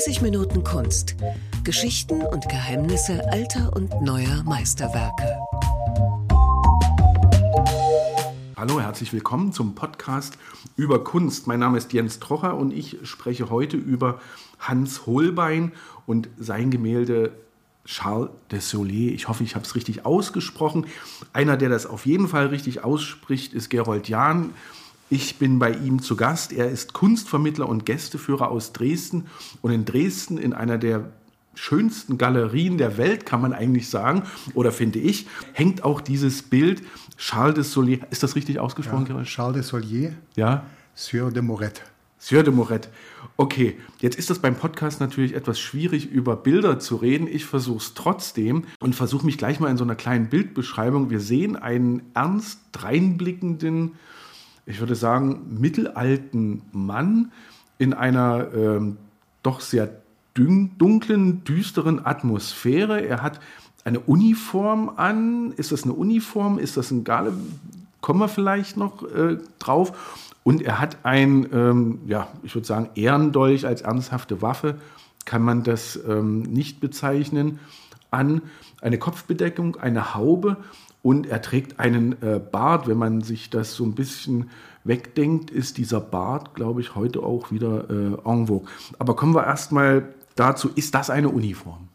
30 Minuten Kunst. Geschichten und Geheimnisse alter und neuer Meisterwerke. Hallo, herzlich willkommen zum Podcast über Kunst. Mein Name ist Jens Trocher und ich spreche heute über Hans Holbein und sein Gemälde Charles de Soleil. Ich hoffe, ich habe es richtig ausgesprochen. Einer, der das auf jeden Fall richtig ausspricht, ist Gerold Jahn. Ich bin bei ihm zu Gast. Er ist Kunstvermittler und Gästeführer aus Dresden. Und in Dresden, in einer der schönsten Galerien der Welt, kann man eigentlich sagen, oder finde ich, hängt auch dieses Bild Charles de Soleil. Ist das richtig ausgesprochen, ja, Charles de Soleil. Ja. Sieur de Moret. Sieur de Moret. Okay, jetzt ist das beim Podcast natürlich etwas schwierig, über Bilder zu reden. Ich versuche es trotzdem und versuche mich gleich mal in so einer kleinen Bildbeschreibung. Wir sehen einen ernst dreinblickenden, ich würde sagen, mittelalten Mann in einer ähm, doch sehr dunklen, düsteren Atmosphäre. Er hat eine Uniform an. Ist das eine Uniform? Ist das ein Gale? Kommen wir vielleicht noch äh, drauf. Und er hat ein, ähm, ja, ich würde sagen, Ehrendolch als ernsthafte Waffe, kann man das ähm, nicht bezeichnen, an. Eine Kopfbedeckung, eine Haube und er trägt einen äh, Bart. Wenn man sich das so ein bisschen wegdenkt, ist dieser Bart, glaube ich, heute auch wieder äh, en vogue. Aber kommen wir erstmal dazu, ist das eine Uniform?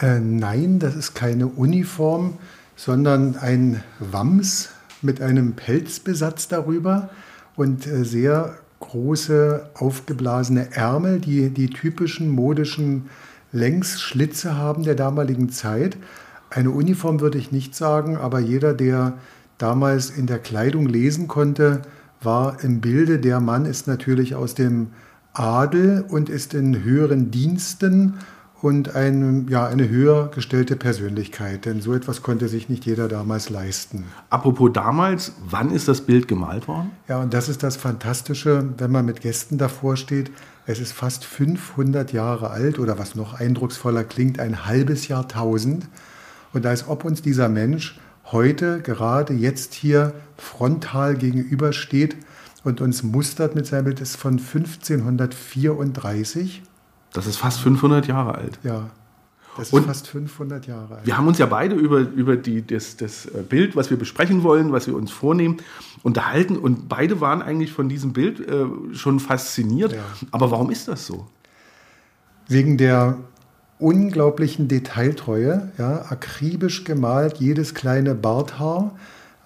Äh, nein, das ist keine Uniform, sondern ein Wams mit einem Pelzbesatz darüber und äh, sehr große aufgeblasene Ärmel, die die typischen modischen Längsschlitze haben der damaligen Zeit. Eine Uniform würde ich nicht sagen, aber jeder, der damals in der Kleidung lesen konnte, war im Bilde. Der Mann ist natürlich aus dem Adel und ist in höheren Diensten und ein, ja, eine höher gestellte Persönlichkeit. Denn so etwas konnte sich nicht jeder damals leisten. Apropos damals, wann ist das Bild gemalt worden? Ja, und das ist das Fantastische, wenn man mit Gästen davor steht. Es ist fast 500 Jahre alt oder was noch eindrucksvoller klingt, ein halbes Jahrtausend. Und als ob uns dieser Mensch heute, gerade jetzt hier frontal gegenübersteht und uns mustert mit seinem Bild, ist von 1534. Das ist fast 500 Jahre alt. Ja. Das ist und fast 500 Jahre alt. Wir haben uns ja beide über, über die, das, das äh, Bild, was wir besprechen wollen, was wir uns vornehmen, unterhalten. Und beide waren eigentlich von diesem Bild äh, schon fasziniert. Ja. Aber warum ist das so? Wegen der unglaublichen Detailtreue, ja, akribisch gemalt, jedes kleine Barthaar.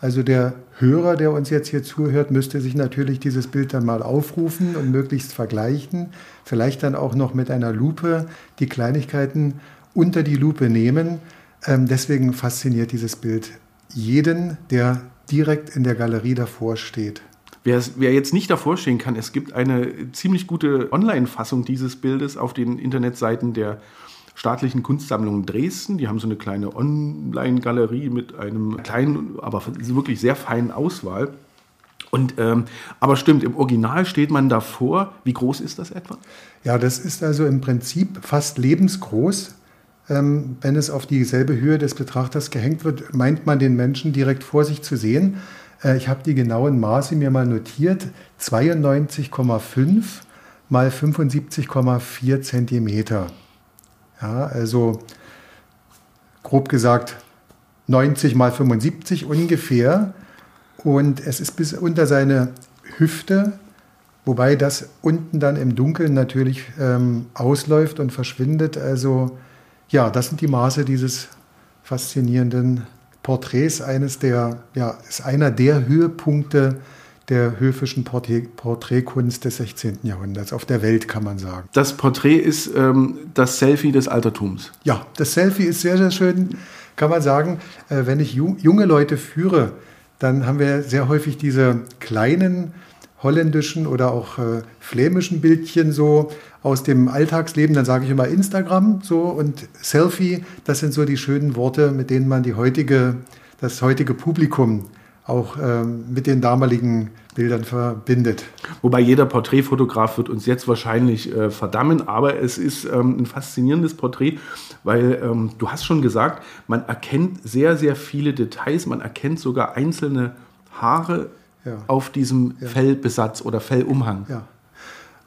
Also der Hörer, der uns jetzt hier zuhört, müsste sich natürlich dieses Bild dann mal aufrufen und möglichst vergleichen. Vielleicht dann auch noch mit einer Lupe die Kleinigkeiten unter die Lupe nehmen. Ähm, deswegen fasziniert dieses Bild jeden, der direkt in der Galerie davor steht. Wer, wer, jetzt nicht davor stehen kann, es gibt eine ziemlich gute Online-Fassung dieses Bildes auf den Internetseiten der staatlichen Kunstsammlung Dresden. Die haben so eine kleine Online-Galerie mit einem kleinen, aber wirklich sehr feinen Auswahl. Und, ähm, aber stimmt, im Original steht man davor. Wie groß ist das etwa? Ja, das ist also im Prinzip fast lebensgroß. Ähm, wenn es auf dieselbe Höhe des Betrachters gehängt wird, meint man den Menschen direkt vor sich zu sehen. Äh, ich habe die genauen Maße mir mal notiert. 92,5 mal 75,4 Zentimeter. Ja, also grob gesagt 90 mal 75 ungefähr. Und es ist bis unter seine Hüfte, wobei das unten dann im Dunkeln natürlich ähm, ausläuft und verschwindet. Also ja, das sind die Maße dieses faszinierenden Porträts. Eines der, ja, ist einer der Höhepunkte der höfischen Porträtkunst des 16. Jahrhunderts, auf der Welt kann man sagen. Das Porträt ist ähm, das Selfie des Altertums. Ja, das Selfie ist sehr, sehr schön, kann man sagen. Äh, wenn ich junge Leute führe, dann haben wir sehr häufig diese kleinen holländischen oder auch äh, flämischen Bildchen so aus dem Alltagsleben. Dann sage ich immer Instagram so und Selfie. Das sind so die schönen Worte, mit denen man die heutige, das heutige Publikum auch ähm, mit den damaligen Bildern verbindet. Wobei jeder Porträtfotograf wird uns jetzt wahrscheinlich äh, verdammen, aber es ist ähm, ein faszinierendes Porträt, weil ähm, du hast schon gesagt, man erkennt sehr, sehr viele Details, man erkennt sogar einzelne Haare ja. auf diesem ja. Fellbesatz oder Fellumhang. Ja.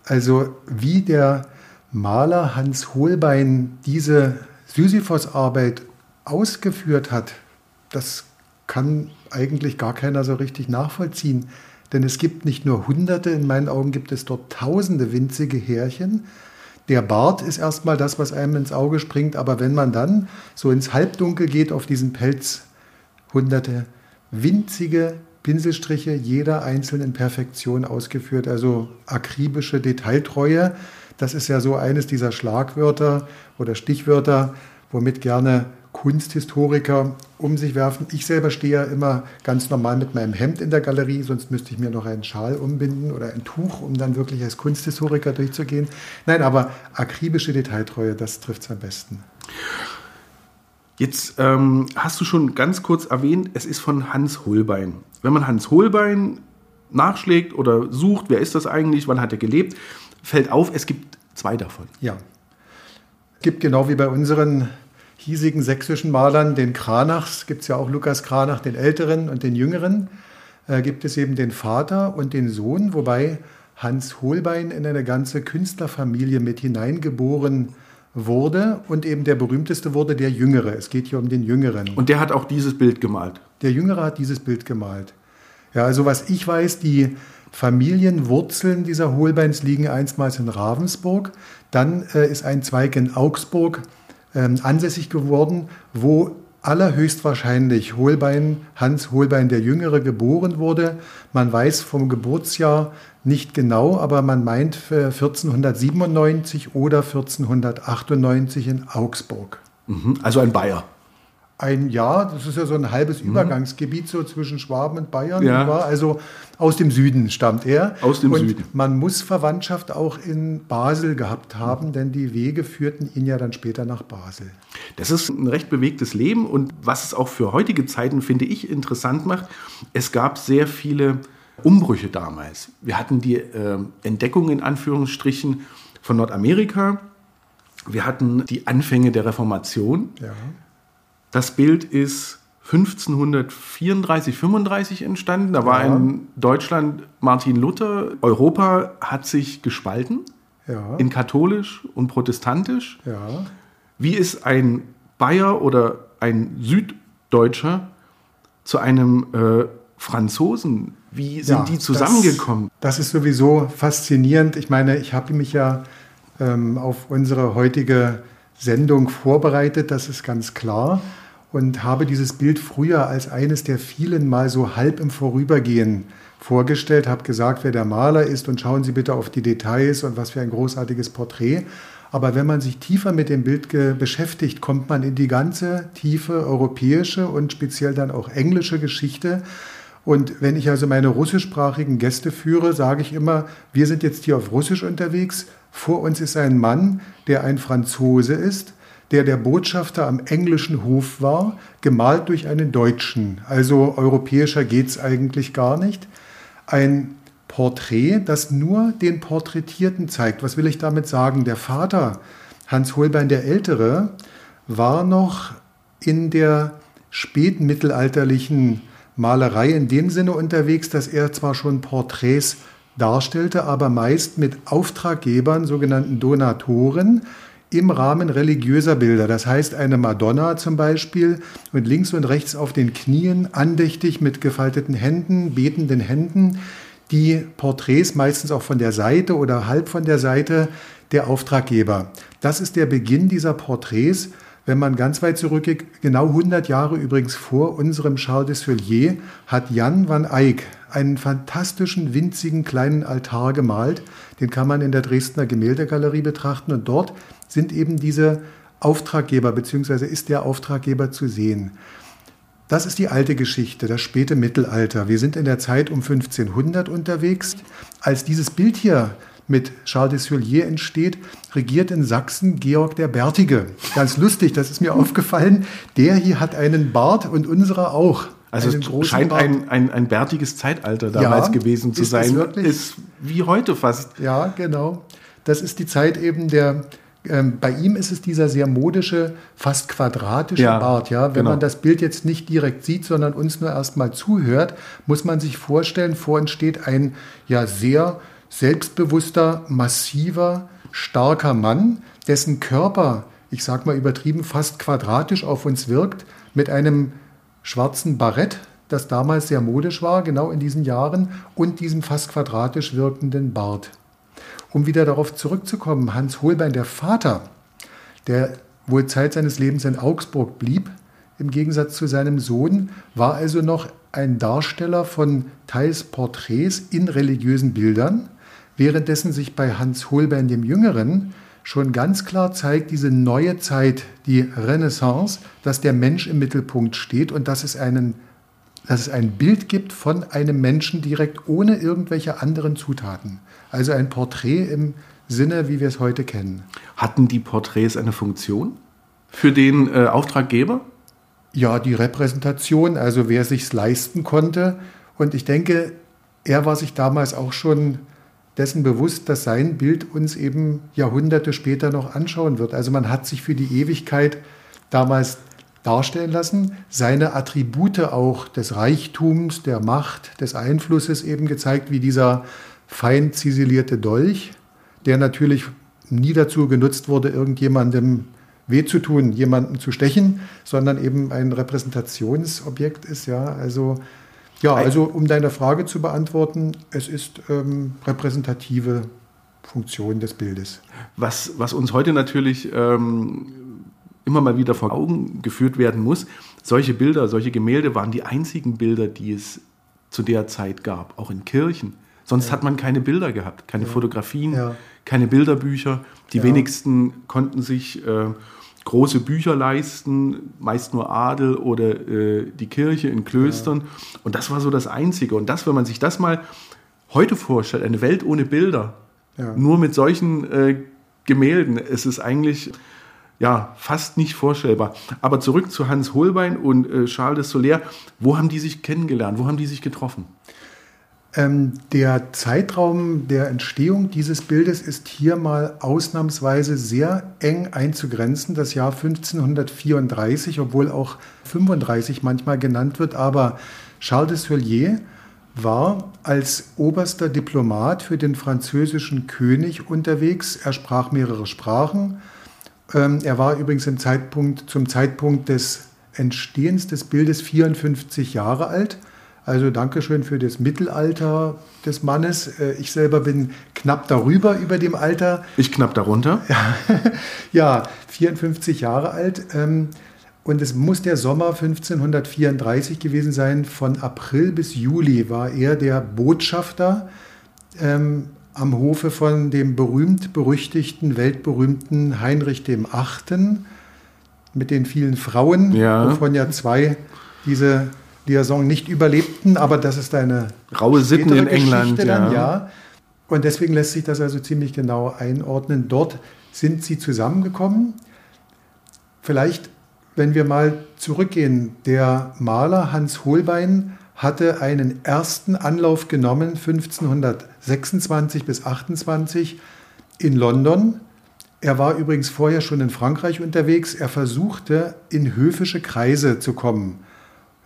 Also wie der Maler Hans Holbein diese Sisyphos-Arbeit ausgeführt hat, das kann eigentlich gar keiner so richtig nachvollziehen. Denn es gibt nicht nur Hunderte, in meinen Augen gibt es dort Tausende winzige Härchen. Der Bart ist erstmal das, was einem ins Auge springt, aber wenn man dann so ins Halbdunkel geht auf diesen Pelz, Hunderte winzige Pinselstriche, jeder einzeln in Perfektion ausgeführt, also akribische Detailtreue. Das ist ja so eines dieser Schlagwörter oder Stichwörter, womit gerne Kunsthistoriker um sich werfen. Ich selber stehe ja immer ganz normal mit meinem Hemd in der Galerie, sonst müsste ich mir noch einen Schal umbinden oder ein Tuch, um dann wirklich als Kunsthistoriker durchzugehen. Nein, aber akribische Detailtreue, das trifft es am besten. Jetzt ähm, hast du schon ganz kurz erwähnt, es ist von Hans Holbein. Wenn man Hans Holbein nachschlägt oder sucht, wer ist das eigentlich, wann hat er gelebt, fällt auf, es gibt zwei davon. Ja. Es gibt genau wie bei unseren hiesigen sächsischen Malern, den Kranachs, gibt es ja auch Lukas Kranach, den Älteren und den Jüngeren, äh, gibt es eben den Vater und den Sohn, wobei Hans Holbein in eine ganze Künstlerfamilie mit hineingeboren wurde und eben der berühmteste wurde der Jüngere. Es geht hier um den Jüngeren. Und der hat auch dieses Bild gemalt. Der Jüngere hat dieses Bild gemalt. Ja, also was ich weiß, die Familienwurzeln dieser Holbeins liegen einstmals in Ravensburg. Dann äh, ist ein Zweig in Augsburg ähm, ansässig geworden, wo allerhöchstwahrscheinlich Holbein, Hans Holbein der Jüngere geboren wurde. Man weiß vom Geburtsjahr nicht genau, aber man meint 1497 oder 1498 in Augsburg. Mhm, also ein Bayer ein Jahr, das ist ja so ein halbes mhm. Übergangsgebiet so zwischen Schwaben und Bayern. Ja. Also aus dem Süden stammt er. Aus dem und Süden. Man muss Verwandtschaft auch in Basel gehabt haben, denn die Wege führten ihn ja dann später nach Basel. Das ist ein recht bewegtes Leben und was es auch für heutige Zeiten, finde ich, interessant macht, es gab sehr viele Umbrüche damals. Wir hatten die äh, Entdeckung in Anführungsstrichen von Nordamerika. Wir hatten die Anfänge der Reformation. Ja. Das Bild ist 1534, 35 entstanden. Da war ja. in Deutschland Martin Luther. Europa hat sich gespalten ja. in katholisch und protestantisch. Ja. Wie ist ein Bayer oder ein Süddeutscher zu einem äh, Franzosen? Wie sind die zusammengekommen? Das, das, ist sowieso faszinierend. Ich meine, ich habe mich ja ähm, auf unsere heutige Sendung vorbereitet, das ist ganz klar. Und habe dieses Bild früher als eines der vielen mal so halb im Vorübergehen vorgestellt, habe gesagt, wer der Maler ist und schauen Sie bitte auf die Details und was für ein großartiges Porträt. Aber wenn man sich tiefer mit dem Bild beschäftigt, kommt man in die ganze tiefe europäische und speziell dann auch englische Geschichte. Und wenn ich also meine russischsprachigen Gäste führe, sage ich immer, wir sind jetzt hier auf Russisch unterwegs. Vor uns ist ein Mann, der ein Franzose ist, der der Botschafter am englischen Hof war, gemalt durch einen Deutschen. Also europäischer geht es eigentlich gar nicht. Ein Porträt, das nur den Porträtierten zeigt. Was will ich damit sagen? Der Vater, Hans Holbein der Ältere, war noch in der spätmittelalterlichen Malerei in dem Sinne unterwegs, dass er zwar schon Porträts darstellte, aber meist mit Auftraggebern, sogenannten Donatoren, im Rahmen religiöser Bilder. Das heißt, eine Madonna zum Beispiel und links und rechts auf den Knien, andächtig mit gefalteten Händen, betenden Händen, die Porträts meistens auch von der Seite oder halb von der Seite der Auftraggeber. Das ist der Beginn dieser Porträts. Wenn man ganz weit zurückgeht, genau 100 Jahre übrigens vor unserem Charles de Soulier, hat Jan van Eyck einen fantastischen, winzigen kleinen Altar gemalt. Den kann man in der Dresdner Gemäldegalerie betrachten und dort sind eben diese Auftraggeber bzw. ist der Auftraggeber zu sehen. Das ist die alte Geschichte, das späte Mittelalter. Wir sind in der Zeit um 1500 unterwegs. Als dieses Bild hier mit Charles de Soulier entsteht, regiert in Sachsen Georg der Bärtige. Ganz lustig, das ist mir aufgefallen. Der hier hat einen Bart und unserer auch. Also es scheint ein, ein, ein bärtiges Zeitalter damals ja, gewesen zu ist sein. Ist wie heute fast. Ja, genau. Das ist die Zeit eben der ähm, bei ihm ist es dieser sehr modische, fast quadratische ja, Bart. Ja? Wenn genau. man das Bild jetzt nicht direkt sieht, sondern uns nur erstmal zuhört, muss man sich vorstellen, vor uns steht ein ja sehr selbstbewusster, massiver, starker Mann, dessen Körper, ich sag mal übertrieben, fast quadratisch auf uns wirkt, mit einem schwarzen Barett, das damals sehr modisch war, genau in diesen Jahren, und diesem fast quadratisch wirkenden Bart. Um wieder darauf zurückzukommen, Hans Holbein, der Vater, der wohl Zeit seines Lebens in Augsburg blieb, im Gegensatz zu seinem Sohn, war also noch ein Darsteller von teils Porträts in religiösen Bildern, währenddessen sich bei Hans Holbein dem Jüngeren schon ganz klar zeigt, diese neue Zeit, die Renaissance, dass der Mensch im Mittelpunkt steht und dass es, einen, dass es ein Bild gibt von einem Menschen direkt ohne irgendwelche anderen Zutaten. Also ein Porträt im Sinne, wie wir es heute kennen. Hatten die Porträts eine Funktion für den äh, Auftraggeber? Ja, die Repräsentation, also wer sich's leisten konnte. Und ich denke, er war sich damals auch schon dessen bewusst, dass sein Bild uns eben Jahrhunderte später noch anschauen wird. Also man hat sich für die Ewigkeit damals darstellen lassen, seine Attribute auch des Reichtums, der Macht, des Einflusses eben gezeigt, wie dieser fein ziselierte Dolch, der natürlich nie dazu genutzt wurde, irgendjemandem weh zu tun, jemanden zu stechen, sondern eben ein Repräsentationsobjekt ist. Ja, also ja, also um deine Frage zu beantworten, es ist ähm, repräsentative Funktion des Bildes. Was, was uns heute natürlich ähm, immer mal wieder vor Augen geführt werden muss, solche Bilder, solche Gemälde waren die einzigen Bilder, die es zu der Zeit gab, auch in Kirchen. Sonst ja. hat man keine Bilder gehabt, keine ja. Fotografien, ja. keine Bilderbücher. Die wenigsten konnten sich äh, große Bücher leisten, meist nur Adel oder äh, die Kirche in Klöstern. Und das war so das Einzige. Und das, wenn man sich das mal heute vorstellt, eine Welt ohne Bilder, nur mit solchen äh, Gemälden, es ist eigentlich ja fast nicht vorstellbar. Aber zurück zu Hans Holbein und äh, Charles de Soler. Wo haben die sich kennengelernt? Wo haben die sich getroffen? Ähm, der Zeitraum der Entstehung dieses Bildes ist hier mal ausnahmsweise sehr eng einzugrenzen. Das Jahr 1534, obwohl auch 35 manchmal genannt wird. Aber Charles de Solier war als oberster Diplomat für den französischen König unterwegs. Er sprach mehrere Sprachen. Ähm, er war übrigens Zeitpunkt, zum Zeitpunkt des Entstehens des Bildes 54 Jahre alt also Dankeschön für das Mittelalter des Mannes. Äh, ich selber bin knapp darüber über dem Alter. Ich knapp darunter. Ja, 54 Jahre alt. Ähm, und es muss der Sommer 1534 gewesen sein. Von April bis Juli war er der Botschafter ähm, am Hofe von dem berühmt-berüchtigten, weltberühmten Heinrich dem Achten mit den vielen Frauen, ja. wovon ja zwei diese Liaison nicht überlebten, aber das ist eine raue Sitten in England, dann, ja. ja. Und deswegen lässt sich das also ziemlich genau einordnen. Dort sind sie zusammengekommen. Vielleicht, wenn wir mal zurückgehen, der Maler Hans Holbein hatte einen ersten Anlauf genommen 1526 bis 28 in London. Er war übrigens vorher schon in Frankreich unterwegs. Er versuchte in höfische Kreise zu kommen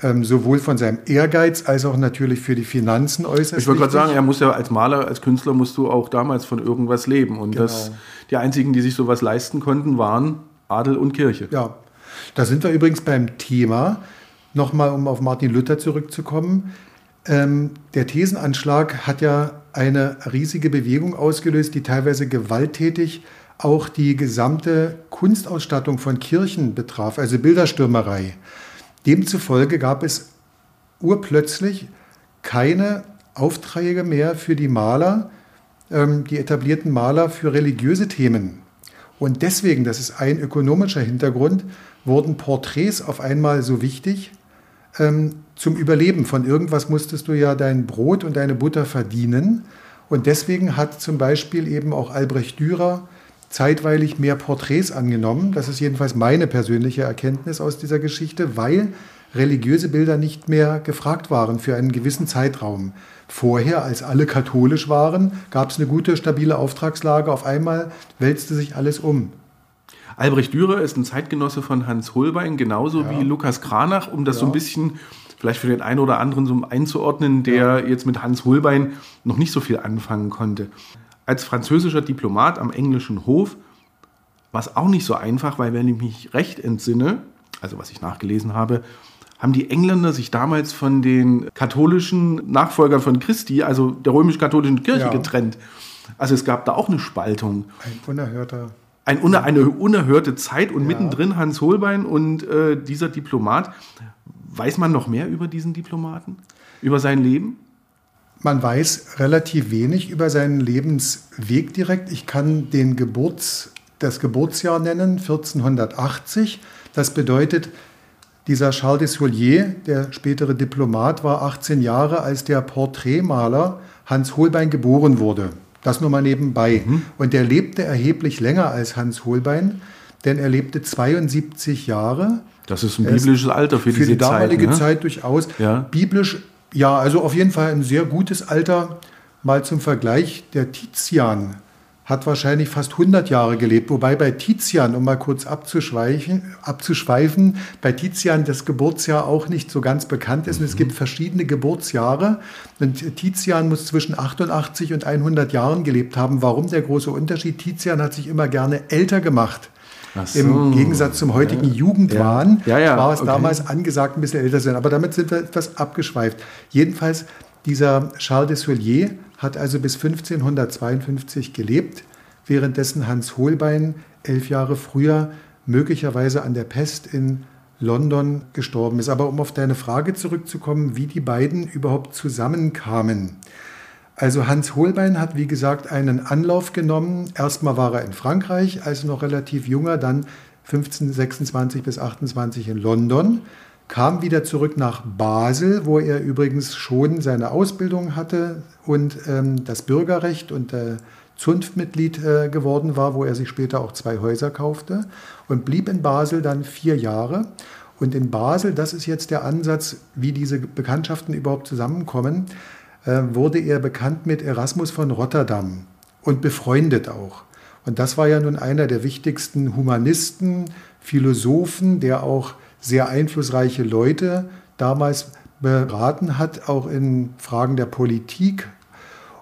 ähm, sowohl von seinem Ehrgeiz als auch natürlich für die Finanzen äußerst. Ich wollte gerade sagen, er muss ja als Maler, als Künstler musst du auch damals von irgendwas leben. Und genau. das, die einzigen, die sich sowas leisten konnten, waren Adel und Kirche. Ja, da sind wir übrigens beim Thema. Nochmal, um auf Martin Luther zurückzukommen. Ähm, der Thesenanschlag hat ja eine riesige Bewegung ausgelöst, die teilweise gewalttätig auch die gesamte Kunstausstattung von Kirchen betraf, also Bilderstürmerei. Demzufolge gab es urplötzlich keine Aufträge mehr für die Maler, ähm, die etablierten Maler für religiöse Themen. Und deswegen, das ist ein ökonomischer Hintergrund, wurden Porträts auf einmal so wichtig. Ähm, zum Überleben von irgendwas musstest du ja dein Brot und deine Butter verdienen. Und deswegen hat zum Beispiel eben auch Albrecht Dürer zeitweilig mehr Porträts angenommen. Das ist jedenfalls meine persönliche Erkenntnis aus dieser Geschichte, weil religiöse Bilder nicht mehr gefragt waren für einen gewissen Zeitraum. Vorher, als alle katholisch waren, gab es eine gute, stabile Auftragslage. Auf einmal wälzte sich alles um. Albrecht Dürer ist ein Zeitgenosse von Hans Holbein, genauso ja. wie Lukas Kranach, um das ja. so ein bisschen vielleicht für den einen oder anderen so einzuordnen, der ja. jetzt mit Hans Holbein noch nicht so viel anfangen konnte. Als französischer Diplomat am englischen Hof, was auch nicht so einfach, weil wenn ich mich recht entsinne, also was ich nachgelesen habe, haben die Engländer sich damals von den katholischen Nachfolgern von Christi, also der römisch-katholischen Kirche, Ja. getrennt. Also es gab da auch eine Spaltung. Ein unerhörter. Ein, uner- eine unerhörte Zeit und Ja. mittendrin Hans Holbein und äh, dieser Diplomat. Weiß man noch mehr über diesen Diplomaten? Über sein Leben? Man weiß relativ wenig über seinen Lebensweg direkt. Ich kann den Geburts, das Geburtsjahr nennen, 1480. Das bedeutet, dieser Charles de Soulier, der spätere Diplomat, war 18 Jahre, als der Porträtmaler Hans Holbein geboren wurde. Das nur mal nebenbei. Und er lebte erheblich länger als Hans Holbein, denn er lebte 72 Jahre. Das ist ein biblisches Alter für, Für diese die damalige Zeit. ne? Zeit durchaus. Ja. Biblisch, ja, also auf jeden Fall ein sehr gutes Alter. Mal zum Vergleich, der Tizian hat wahrscheinlich fast 100 Jahre gelebt, wobei bei Tizian, um mal kurz abzuschweifen, abzuschweifen bei Tizian das Geburtsjahr auch nicht so ganz bekannt ist. Und es gibt verschiedene Geburtsjahre. Und Tizian muss zwischen 88 und 100 Jahren gelebt haben. Warum der große Unterschied? Tizian hat sich immer gerne älter gemacht. So. Im Gegensatz zum heutigen Jugendwahn Ja, ja, war es okay. damals angesagt, ein bisschen älter zu sein. Aber damit sind wir etwas abgeschweift. Jedenfalls, dieser Charles de Soulier hat also bis 1552 gelebt, währenddessen Hans Holbein elf Jahre früher möglicherweise an der Pest in London gestorben ist. Aber um auf deine Frage zurückzukommen, wie die beiden überhaupt zusammenkamen. Also Hans Holbein hat, wie gesagt, einen Anlauf genommen. Erstmal war er in Frankreich, als noch relativ junger, dann 1526 bis 28 in London, kam wieder zurück nach Basel, wo er übrigens schon seine Ausbildung hatte und ähm, das Bürgerrecht und äh, Zunftmitglied äh, geworden war, wo er sich später auch zwei Häuser kaufte und blieb in Basel dann vier Jahre. Und in Basel, das ist jetzt der Ansatz, wie diese Bekanntschaften überhaupt zusammenkommen, wurde er bekannt mit Erasmus von Rotterdam und befreundet auch. Und das war ja nun einer der wichtigsten Humanisten, Philosophen, der auch sehr einflussreiche Leute damals beraten hat, auch in Fragen der Politik.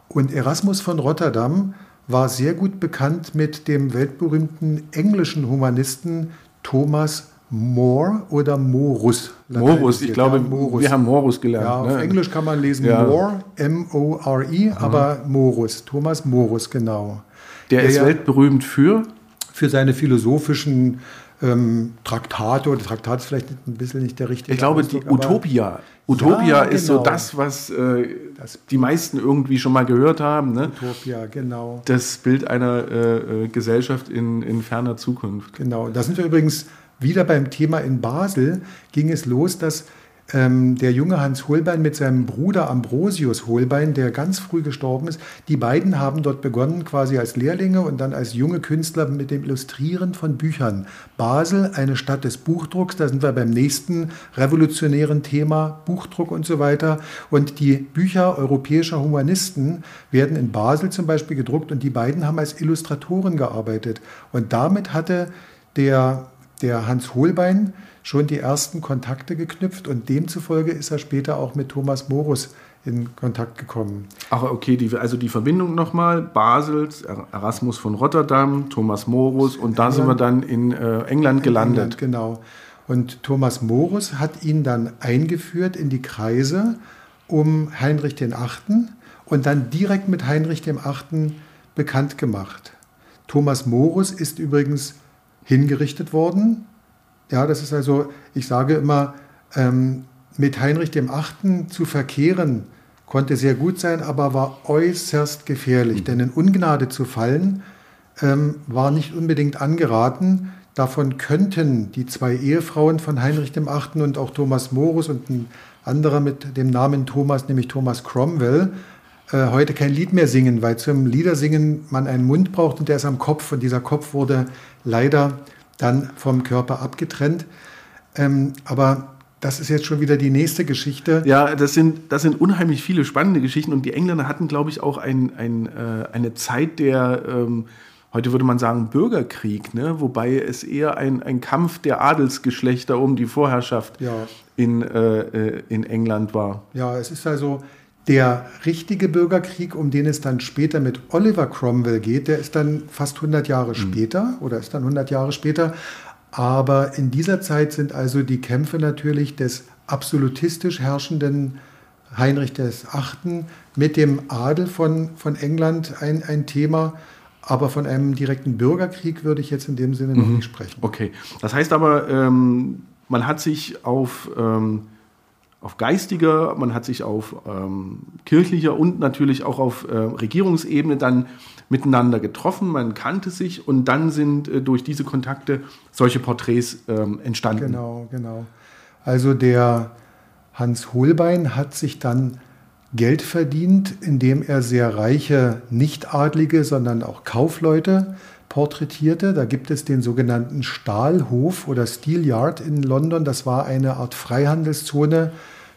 Und Erasmus von Rotterdam war sehr gut bekannt mit dem weltberühmten englischen Humanisten Thomas More oder Morus. Morus, ich glaube, Ja, Morus. wir haben Morus gelernt. Ja, auf ne? Englisch kann man lesen Ja. More, M-O-R-I, aber Morus, Thomas Morus, genau. Der Der ist ja- weltberühmt für. Für seine philosophischen ähm, Traktate, oder Traktat ist vielleicht ein bisschen nicht der richtige Ich glaube, die Ausdruck, aber- Utopia. Utopia Ja, ist so genau. das, was äh, Das- die meisten irgendwie schon mal gehört haben. Ne? Utopia, genau. Das Bild einer äh, äh, Gesellschaft in, in ferner Zukunft. Genau, da sind wir übrigens wieder beim Thema in Basel. Ging es los, dass ähm, der junge Hans Holbein mit seinem Bruder Ambrosius Holbein, der ganz früh gestorben ist, die beiden haben dort begonnen, quasi als Lehrlinge und dann als junge Künstler mit dem Illustrieren von Büchern. Basel, eine Stadt des Buchdrucks, da sind wir beim nächsten revolutionären Thema, Buchdruck und so weiter. Und die Bücher europäischer Humanisten werden in Basel zum Beispiel gedruckt und die beiden haben als Illustratoren gearbeitet. Und damit hatte der, der Hans Holbein schon die ersten Kontakte geknüpft und demzufolge ist er später auch mit Thomas Morus in Kontakt gekommen. Ach, okay, die, also die Verbindung nochmal: Basels, Er- Erasmus von Rotterdam, Thomas Morus und da sind wir dann in äh, England gelandet. England, genau. Und Thomas Morus hat ihn dann eingeführt in die Kreise um Heinrich den Achten und dann direkt mit Heinrich dem Achten bekannt gemacht. Thomas Morus ist übrigens hingerichtet worden. Ja, das ist also, ich sage immer, ähm, mit Heinrich dem Achten zu verkehren konnte sehr gut sein, aber war äußerst gefährlich. Denn in Ungnade zu fallen, ähm, war nicht unbedingt angeraten. Davon könnten die zwei Ehefrauen von Heinrich dem Achten und auch Thomas Morus und ein anderer mit dem Namen Thomas, nämlich Thomas Cromwell, äh, heute kein Lied mehr singen, weil zum Liedersingen man einen Mund braucht und der ist am Kopf und dieser Kopf wurde leider dann vom Körper abgetrennt. Ähm, aber das ist jetzt schon wieder die nächste Geschichte. Ja, das sind, das sind unheimlich viele spannende Geschichten und die Engländer hatten, glaube ich, auch ein, ein, äh, eine Zeit der, ähm, heute würde man sagen, Bürgerkrieg, ne? wobei es eher ein, ein Kampf der Adelsgeschlechter um die Vorherrschaft Ja. in, äh, äh, in England war. Ja, es ist also Der richtige Bürgerkrieg, um den es dann später mit Oliver Cromwell geht, der ist dann fast 100 Jahre mhm. später oder ist dann 100 Jahre später. Aber in dieser Zeit sind also die Kämpfe natürlich des absolutistisch herrschenden Heinrich VIII. mit dem Adel von, von England ein, ein Thema. Aber von einem direkten Bürgerkrieg würde ich jetzt in dem Sinne noch mhm. nicht sprechen. Okay. Das heißt aber, ähm, man hat sich auf, ähm, auf geistiger, man hat sich auf ähm, kirchlicher und natürlich auch auf äh, Regierungsebene dann miteinander getroffen, man kannte sich und dann sind äh, durch diese Kontakte solche Porträts ähm, entstanden. Genau, genau. Also der Hans Holbein hat sich dann Geld verdient, indem er sehr reiche Nichtadlige, sondern auch Kaufleute porträtierte. Da gibt es den sogenannten Stahlhof oder Steel Yard in London. Das war eine Art Freihandelszone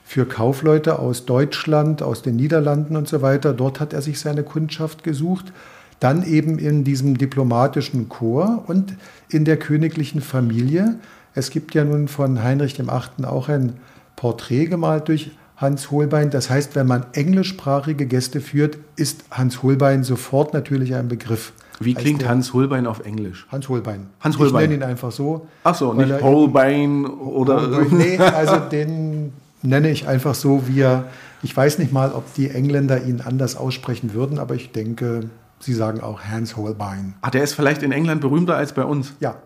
für Kaufleute aus Deutschland, aus den Niederlanden und so weiter. Dort hat er sich seine Kundschaft gesucht. Dann eben in diesem diplomatischen Chor und in der königlichen Familie. Es gibt ja nun von Heinrich VIII. auch ein Porträt gemalt durch Hans Holbein. Das heißt, wenn man englischsprachige Gäste führt, ist Hans Holbein sofort natürlich ein Begriff. Wie klingt Hans Holbein auf Englisch? Hans Holbein. Hans Holbein. Ich nenne ihn einfach so. Ach so, nicht Holbein oder. Holbein, nee, also den nenne ich einfach so, wie er. Ich weiß nicht mal, ob die Engländer ihn anders aussprechen würden, aber ich denke, Sie sagen auch Hans Holbein. Ah, der ist vielleicht in England berühmter als bei uns? Ja.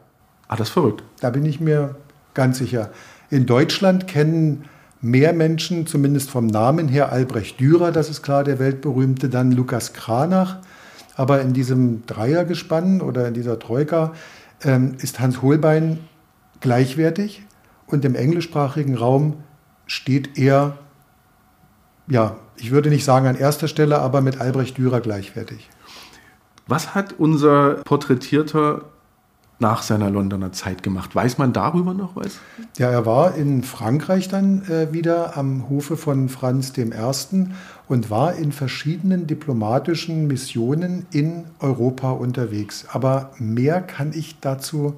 Ah, das ist verrückt. Da bin ich mir ganz sicher. In Deutschland kennen mehr Menschen, zumindest vom Namen her, Albrecht Dürer, das ist klar, der weltberühmte, dann Lukas Kranach. Aber in diesem Dreiergespann oder in dieser Troika ähm, ist Hans Holbein gleichwertig und im englischsprachigen Raum steht er, ja, ich würde nicht sagen an erster Stelle, aber mit Albrecht Dürer gleichwertig. Was hat unser Porträtierter nach seiner Londoner Zeit gemacht? Weiß man darüber noch was? Ja, er war in Frankreich dann äh, wieder am Hofe von Franz I. und war in verschiedenen diplomatischen Missionen in Europa unterwegs. Aber mehr kann ich dazu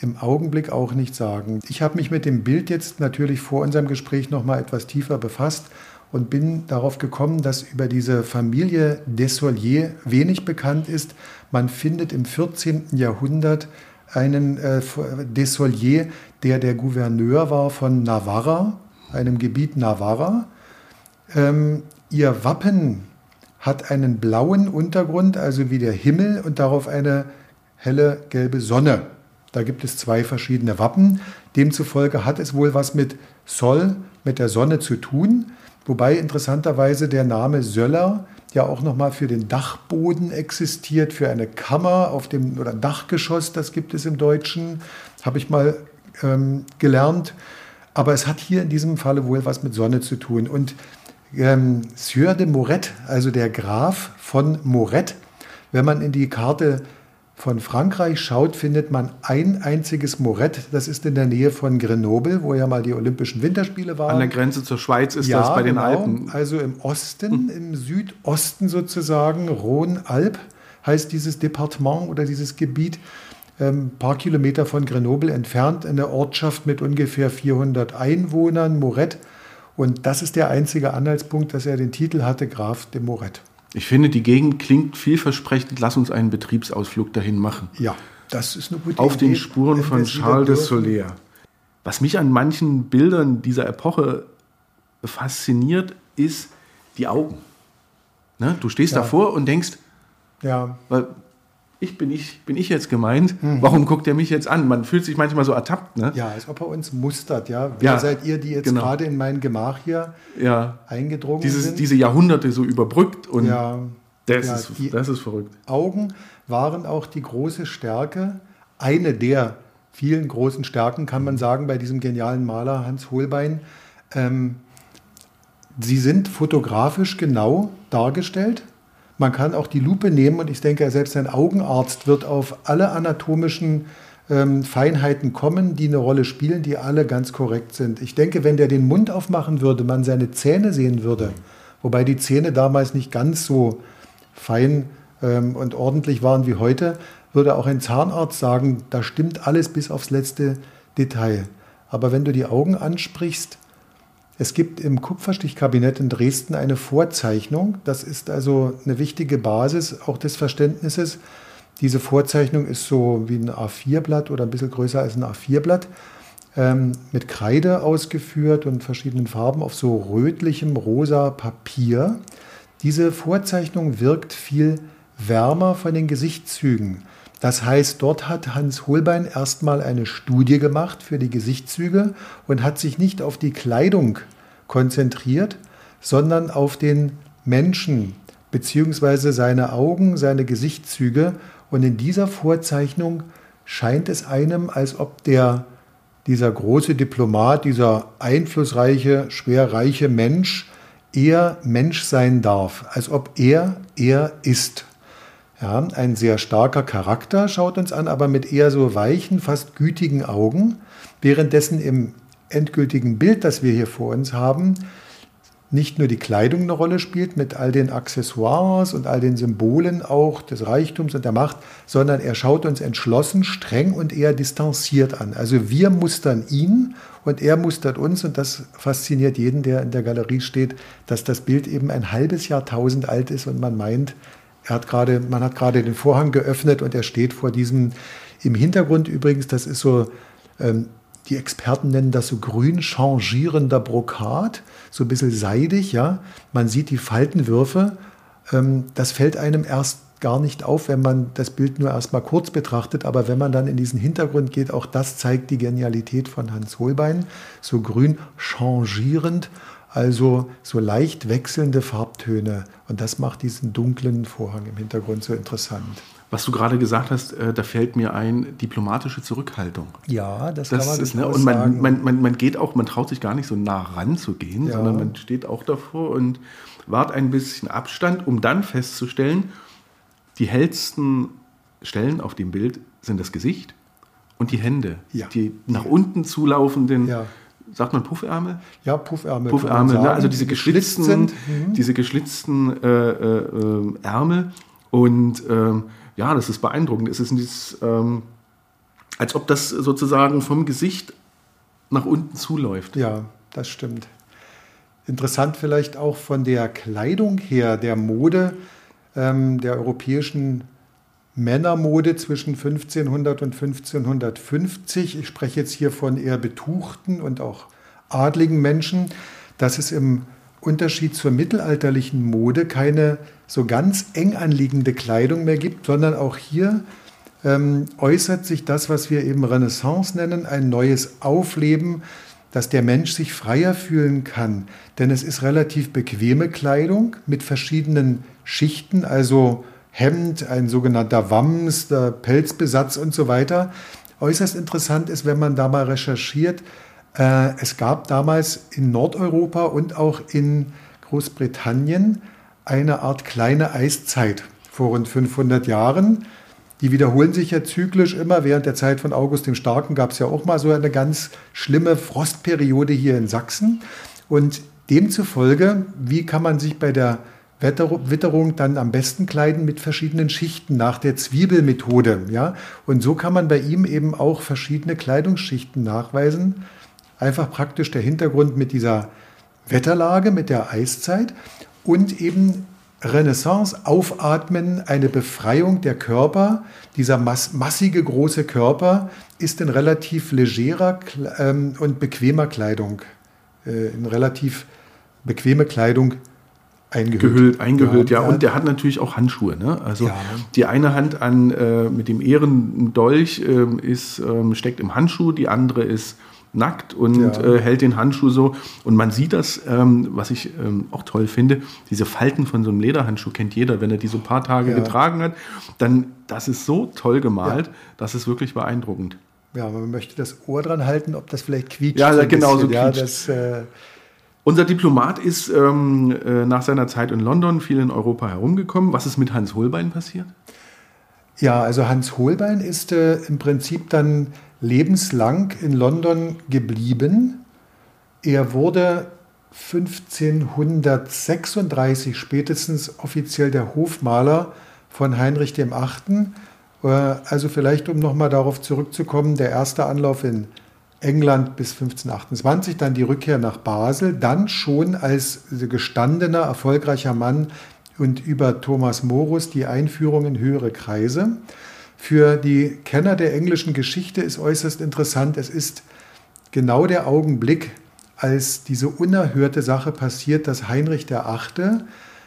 im Augenblick auch nicht sagen. Ich habe mich mit dem Bild jetzt natürlich vor unserem Gespräch noch mal etwas tiefer befasst und bin darauf gekommen, dass über diese Familie Dessolier wenig bekannt ist. Man findet im 14. Jahrhundert einen äh, Dessolier, der der Gouverneur war von Navarra, einem Gebiet Navarra. Ähm, ihr Wappen hat einen blauen Untergrund, also wie der Himmel, und darauf eine helle gelbe Sonne. Da gibt es zwei verschiedene Wappen. Demzufolge hat es wohl was mit Sol, mit der Sonne zu tun. Wobei interessanterweise der Name Söller ja auch nochmal für den Dachboden existiert, für eine Kammer auf dem oder Dachgeschoss, das gibt es im Deutschen, habe ich mal ähm, gelernt. Aber es hat hier in diesem Falle wohl was mit Sonne zu tun. Und ähm, Sieur de Moret, also der Graf von Moret, wenn man in die Karte von Frankreich schaut, findet man ein einziges Moret. Das ist in der Nähe von Grenoble, wo ja mal die Olympischen Winterspiele waren. An der Grenze zur Schweiz ist ja, das bei den genau, Alpen. Also im Osten, hm. im Südosten sozusagen, Rhône-Alp heißt dieses Departement oder dieses Gebiet. Ein ähm, paar Kilometer von Grenoble entfernt, eine Ortschaft mit ungefähr 400 Einwohnern, Moret. Und das ist der einzige Anhaltspunkt, dass er den Titel hatte, Graf de Moret. Ich finde, die Gegend klingt vielversprechend. Lass uns einen Betriebsausflug dahin machen. Ja, das ist eine gute Auf Idee. Auf den Spuren von Charles de Soler. Was mich an manchen Bildern dieser Epoche fasziniert, ist die Augen. Ne? Du stehst ja. davor und denkst, ja. weil ich bin ich, bin ich jetzt gemeint, mhm. warum guckt er mich jetzt an? Man fühlt sich manchmal so ertappt. Ne? Ja, als ob er uns mustert. Ja? Wer ja, seid ihr, die jetzt genau. gerade in mein Gemach hier ja. eingedrungen Dieses, sind? Diese Jahrhunderte so überbrückt und ja, das, ist, das ist verrückt. Augen waren auch die große Stärke, eine der vielen großen Stärken, kann man sagen, bei diesem genialen Maler Hans Holbein. Ähm, sie sind fotografisch genau dargestellt. Man kann auch die Lupe nehmen und ich denke, selbst ein Augenarzt wird auf alle anatomischen ähm, Feinheiten kommen, die eine Rolle spielen, die alle ganz korrekt sind. Ich denke, wenn der den Mund aufmachen würde, man seine Zähne sehen würde, wobei die Zähne damals nicht ganz so fein ähm, und ordentlich waren wie heute, würde auch ein Zahnarzt sagen, da stimmt alles bis aufs letzte Detail. Aber wenn du die Augen ansprichst, Es gibt im Kupferstichkabinett in Dresden eine Vorzeichnung. Das ist also eine wichtige Basis auch des Verständnisses. Diese Vorzeichnung ist so wie ein A4-Blatt oder ein bisschen größer als ein A4-Blatt ähm, mit Kreide ausgeführt und verschiedenen Farben auf so rötlichem rosa Papier. Diese Vorzeichnung wirkt viel wärmer von den Gesichtszügen. Das heißt, dort hat Hans Holbein erstmal eine Studie gemacht für die Gesichtszüge und hat sich nicht auf die Kleidung konzentriert, sondern auf den Menschen bzw. seine Augen, seine Gesichtszüge. Und in dieser Vorzeichnung scheint es einem, als ob der, dieser große Diplomat, dieser einflussreiche, schwerreiche Mensch eher Mensch sein darf, als ob er er ist. Ja, ein sehr starker Charakter schaut uns an, aber mit eher so weichen, fast gütigen Augen, währenddessen im endgültigen Bild, das wir hier vor uns haben, nicht nur die Kleidung eine Rolle spielt mit all den Accessoires und all den Symbolen auch des Reichtums und der Macht, sondern er schaut uns entschlossen, streng und eher distanziert an. Also wir mustern ihn und er mustert uns und das fasziniert jeden, der in der Galerie steht, dass das Bild eben ein halbes Jahrtausend alt ist und man meint, er hat gerade, man hat gerade den Vorhang geöffnet und er steht vor diesem, im Hintergrund übrigens, das ist so, ähm, die Experten nennen das so grün changierender Brokat, so ein bisschen seidig, ja. Man sieht die Faltenwürfe. Ähm, das fällt einem erst gar nicht auf, wenn man das Bild nur erst mal kurz betrachtet, aber wenn man dann in diesen Hintergrund geht, auch das zeigt die Genialität von Hans Holbein, so grün changierend also so leicht wechselnde Farbtöne. Und das macht diesen dunklen Vorhang im Hintergrund so interessant. Was du gerade gesagt hast, äh, da fällt mir ein, diplomatische Zurückhaltung. Ja, das, das kann man ist, ne, Und man, man, man, man, geht auch, man traut sich gar nicht so nah ranzugehen, ja. sondern man steht auch davor und wahrt ein bisschen Abstand, um dann festzustellen, die hellsten Stellen auf dem Bild sind das Gesicht und die Hände, ja. die nach unten zulaufenden ja sagt man Puffärmel? Ja, Puffärmel. Puffärmel, ne? also diese geschlitzten, sind. Mhm. diese geschlitzten äh, äh, Ärmel. Und ähm, ja, das ist beeindruckend. Es ist dieses, ähm, als ob das sozusagen vom Gesicht nach unten zuläuft. Ja, das stimmt. Interessant vielleicht auch von der Kleidung her, der Mode ähm, der europäischen Männermode zwischen 1500 und 1550. Ich spreche jetzt hier von eher betuchten und auch adligen Menschen, dass es im Unterschied zur mittelalterlichen Mode keine so ganz eng anliegende Kleidung mehr gibt, sondern auch hier ähm, äußert sich das, was wir eben Renaissance nennen, ein neues Aufleben, dass der Mensch sich freier fühlen kann. Denn es ist relativ bequeme Kleidung mit verschiedenen Schichten, also Hemd, ein sogenannter Wams, der Pelzbesatz und so weiter. Äußerst interessant ist, wenn man da mal recherchiert, äh, es gab damals in Nordeuropa und auch in Großbritannien eine Art kleine Eiszeit vor rund 500 Jahren. Die wiederholen sich ja zyklisch immer. Während der Zeit von August dem Starken gab es ja auch mal so eine ganz schlimme Frostperiode hier in Sachsen. Und demzufolge, wie kann man sich bei der Witterung dann am besten kleiden mit verschiedenen Schichten nach der Zwiebelmethode. Ja? Und so kann man bei ihm eben auch verschiedene Kleidungsschichten nachweisen. Einfach praktisch der Hintergrund mit dieser Wetterlage, mit der Eiszeit und eben Renaissance, Aufatmen, eine Befreiung der Körper. Dieser mass massige große Körper ist in relativ legerer ähm, und bequemer Kleidung, äh, in relativ bequeme Kleidung Eingehüllt. Gehüllt, eingehüllt, ja. ja. Und der hat natürlich auch Handschuhe. Ne? Also ja. die eine Hand an, äh, mit dem Ehrendolch äh, ist, äh, steckt im Handschuh, die andere ist nackt und ja. Äh, hält den Handschuh so. Und man sieht das, ähm, was ich ähm, auch toll finde, diese Falten von so einem Lederhandschuh kennt jeder, wenn er die so ein paar Tage getragen hat. Dann, das ist so toll gemalt, das ist wirklich beeindruckend. Ja, man möchte das Ohr dran halten, ob das vielleicht quietscht. Ja, genau so quietscht. Ja, das, äh, unser Diplomat ist ähm, äh, nach seiner Zeit in London viel in Europa herumgekommen. Was ist mit Hans Holbein passiert? Ja, also Hans Holbein ist äh, im Prinzip dann lebenslang in London geblieben. Er wurde 1536 spätestens offiziell der Hofmaler von Heinrich dem Achten. Äh, also vielleicht, um nochmal darauf zurückzukommen, der erste Anlauf in England bis 1528, dann die Rückkehr nach Basel, dann schon als gestandener, erfolgreicher Mann und über Thomas Morus die Einführung in höhere Kreise. Für die Kenner der englischen Geschichte ist äußerst interessant, es ist genau der Augenblick, als diese unerhörte Sache passiert, dass Heinrich VIII.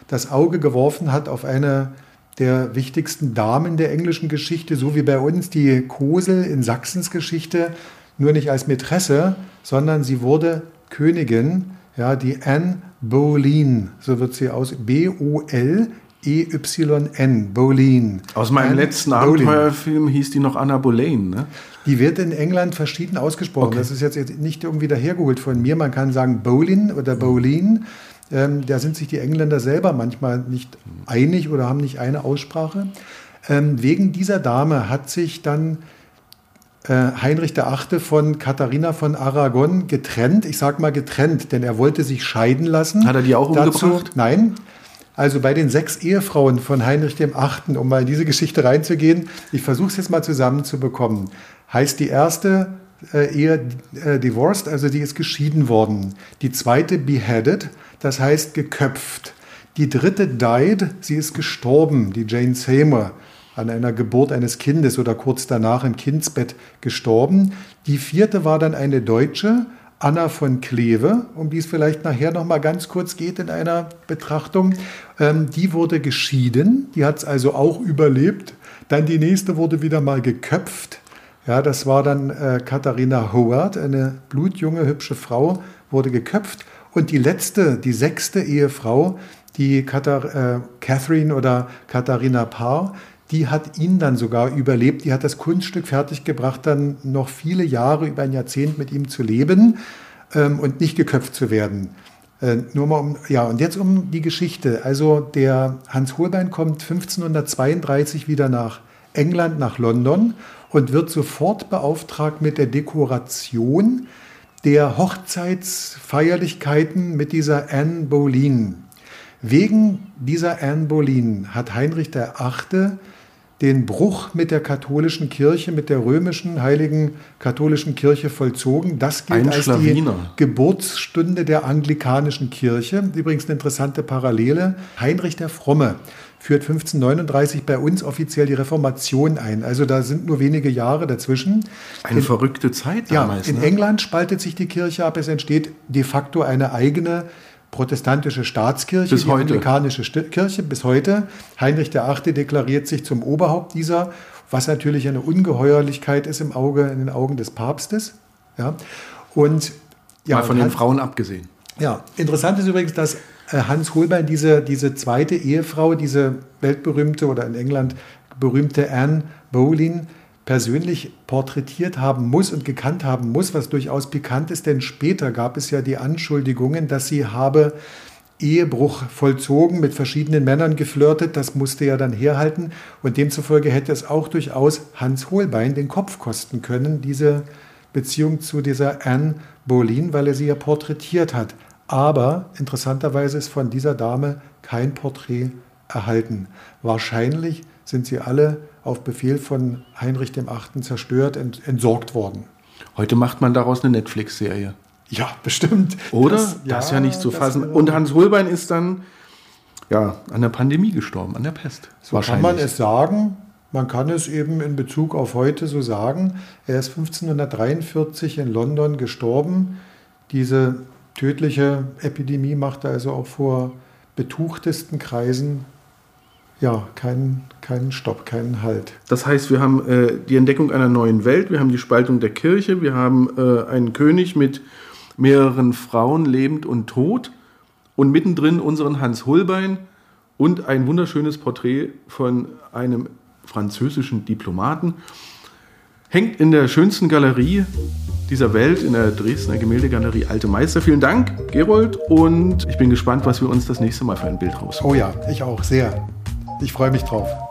das Auge geworfen hat auf eine der wichtigsten Damen der englischen Geschichte, so wie bei uns die Kosel in Sachsens Geschichte, nur nicht als Mätresse, sondern sie wurde Königin, ja, die Anne Boleyn, so wird sie aus, B-O-L, E-Y-N, Boleyn. Aus meinem Anne letzten Boleyn. Abenteuerfilm hieß die noch Anna Boleyn, ne? Die wird in England verschieden ausgesprochen. Okay. Das ist jetzt nicht irgendwie dahergeholt von mir. Man kann sagen Bolin oder Bolin. Ähm, da sind sich die Engländer selber manchmal nicht einig oder haben nicht eine Aussprache. Ähm, wegen dieser Dame hat sich dann Heinrich VIII. von Katharina von Aragon getrennt. Ich sage mal getrennt, denn er wollte sich scheiden lassen. Hat er die auch Dazu, umgebracht? Nein. Also bei den sechs Ehefrauen von Heinrich VIII., um mal in diese Geschichte reinzugehen, ich versuche es jetzt mal zusammenzubekommen, heißt die erste äh, Ehe äh, divorced, also die ist geschieden worden. Die zweite beheaded, das heißt geköpft. Die dritte died, sie ist gestorben, die Jane Seymour an einer Geburt eines Kindes oder kurz danach im Kindsbett gestorben. Die vierte war dann eine Deutsche, Anna von Kleve, um die es vielleicht nachher noch mal ganz kurz geht in einer Betrachtung. Ähm, die wurde geschieden, die hat es also auch überlebt. Dann die nächste wurde wieder mal geköpft. Ja, das war dann äh, Katharina Howard, eine blutjunge, hübsche Frau, wurde geköpft. Und die letzte, die sechste Ehefrau, die Katar äh, Catherine oder Katharina Parr, die hat ihn dann sogar überlebt. Die hat das Kunststück fertiggebracht, dann noch viele Jahre, über ein Jahrzehnt mit ihm zu leben ähm, und nicht geköpft zu werden. Äh, nur mal um, ja, und jetzt um die Geschichte. Also der Hans Holbein kommt 1532 wieder nach England, nach London und wird sofort beauftragt mit der Dekoration der Hochzeitsfeierlichkeiten mit dieser Anne Boleyn. Wegen dieser Anne Boleyn hat Heinrich VIII. Den Bruch mit der katholischen Kirche, mit der römischen heiligen katholischen Kirche vollzogen. Das gilt Ein als die. Geburtsstunde der anglikanischen Kirche. Übrigens eine interessante Parallele. Heinrich der Fromme führt 1539 bei uns offiziell die Reformation ein. Also da sind nur wenige Jahre dazwischen. Eine verrückte Zeit Ja, damals. in ne? England spaltet sich die Kirche ab. Es entsteht de facto eine eigene protestantische Staatskirche, Bis die heute. anglikanische Kirche bis heute. Heinrich VIII. deklariert sich zum Oberhaupt dieser, was natürlich eine Ungeheuerlichkeit ist im Auge, in den Augen des Papstes. Ja. Und ja, Mal von den Hans- Frauen abgesehen. ja, interessant ist übrigens, dass äh, Hans Holbein diese, diese zweite Ehefrau, diese weltberühmte oder in England berühmte Anne Boleyn, persönlich porträtiert haben muss und gekannt haben muss, was durchaus pikant ist, denn später gab es ja die Anschuldigungen, dass sie habe Ehebruch vollzogen, mit verschiedenen Männern geflirtet, das musste ja dann herhalten und demzufolge hätte es auch durchaus Hans Holbein den Kopf kosten können, diese Beziehung zu dieser Anne Boleyn, weil er sie ja porträtiert hat. Aber interessanterweise ist von dieser Dame kein Porträt erhalten. Wahrscheinlich sind sie alle auf Befehl von Heinrich VIII. zerstört, ent entsorgt worden. Heute macht man daraus eine Netflix-Serie. Ja, bestimmt. Oder? Das, ist ja nicht zu fassen. Und Hans Holbein ist dann ja, an der Pandemie gestorben, an der Pest. So kann man es sagen. Man kann es eben in Bezug auf heute so sagen. Er ist 1543 in London gestorben. Diese tödliche Epidemie machte also auch vor betuchtesten Kreisen ja keinen, keinen Stopp, keinen Halt. Das heißt, wir haben äh, die Entdeckung einer neuen Welt, wir haben die Spaltung der Kirche, wir haben äh, einen König mit mehreren Frauen, lebend und tot, und mittendrin unseren Hans Holbein und ein wunderschönes Porträt von einem französischen Diplomaten. Hängt in der schönsten Galerie dieser Welt, in der Dresdner Gemäldegalerie Alte Meister. Vielen Dank, Gerold, und ich bin gespannt, was wir uns das nächste Mal für ein Bild rausholen. Oh ja, ich auch, sehr. Ich freue mich drauf.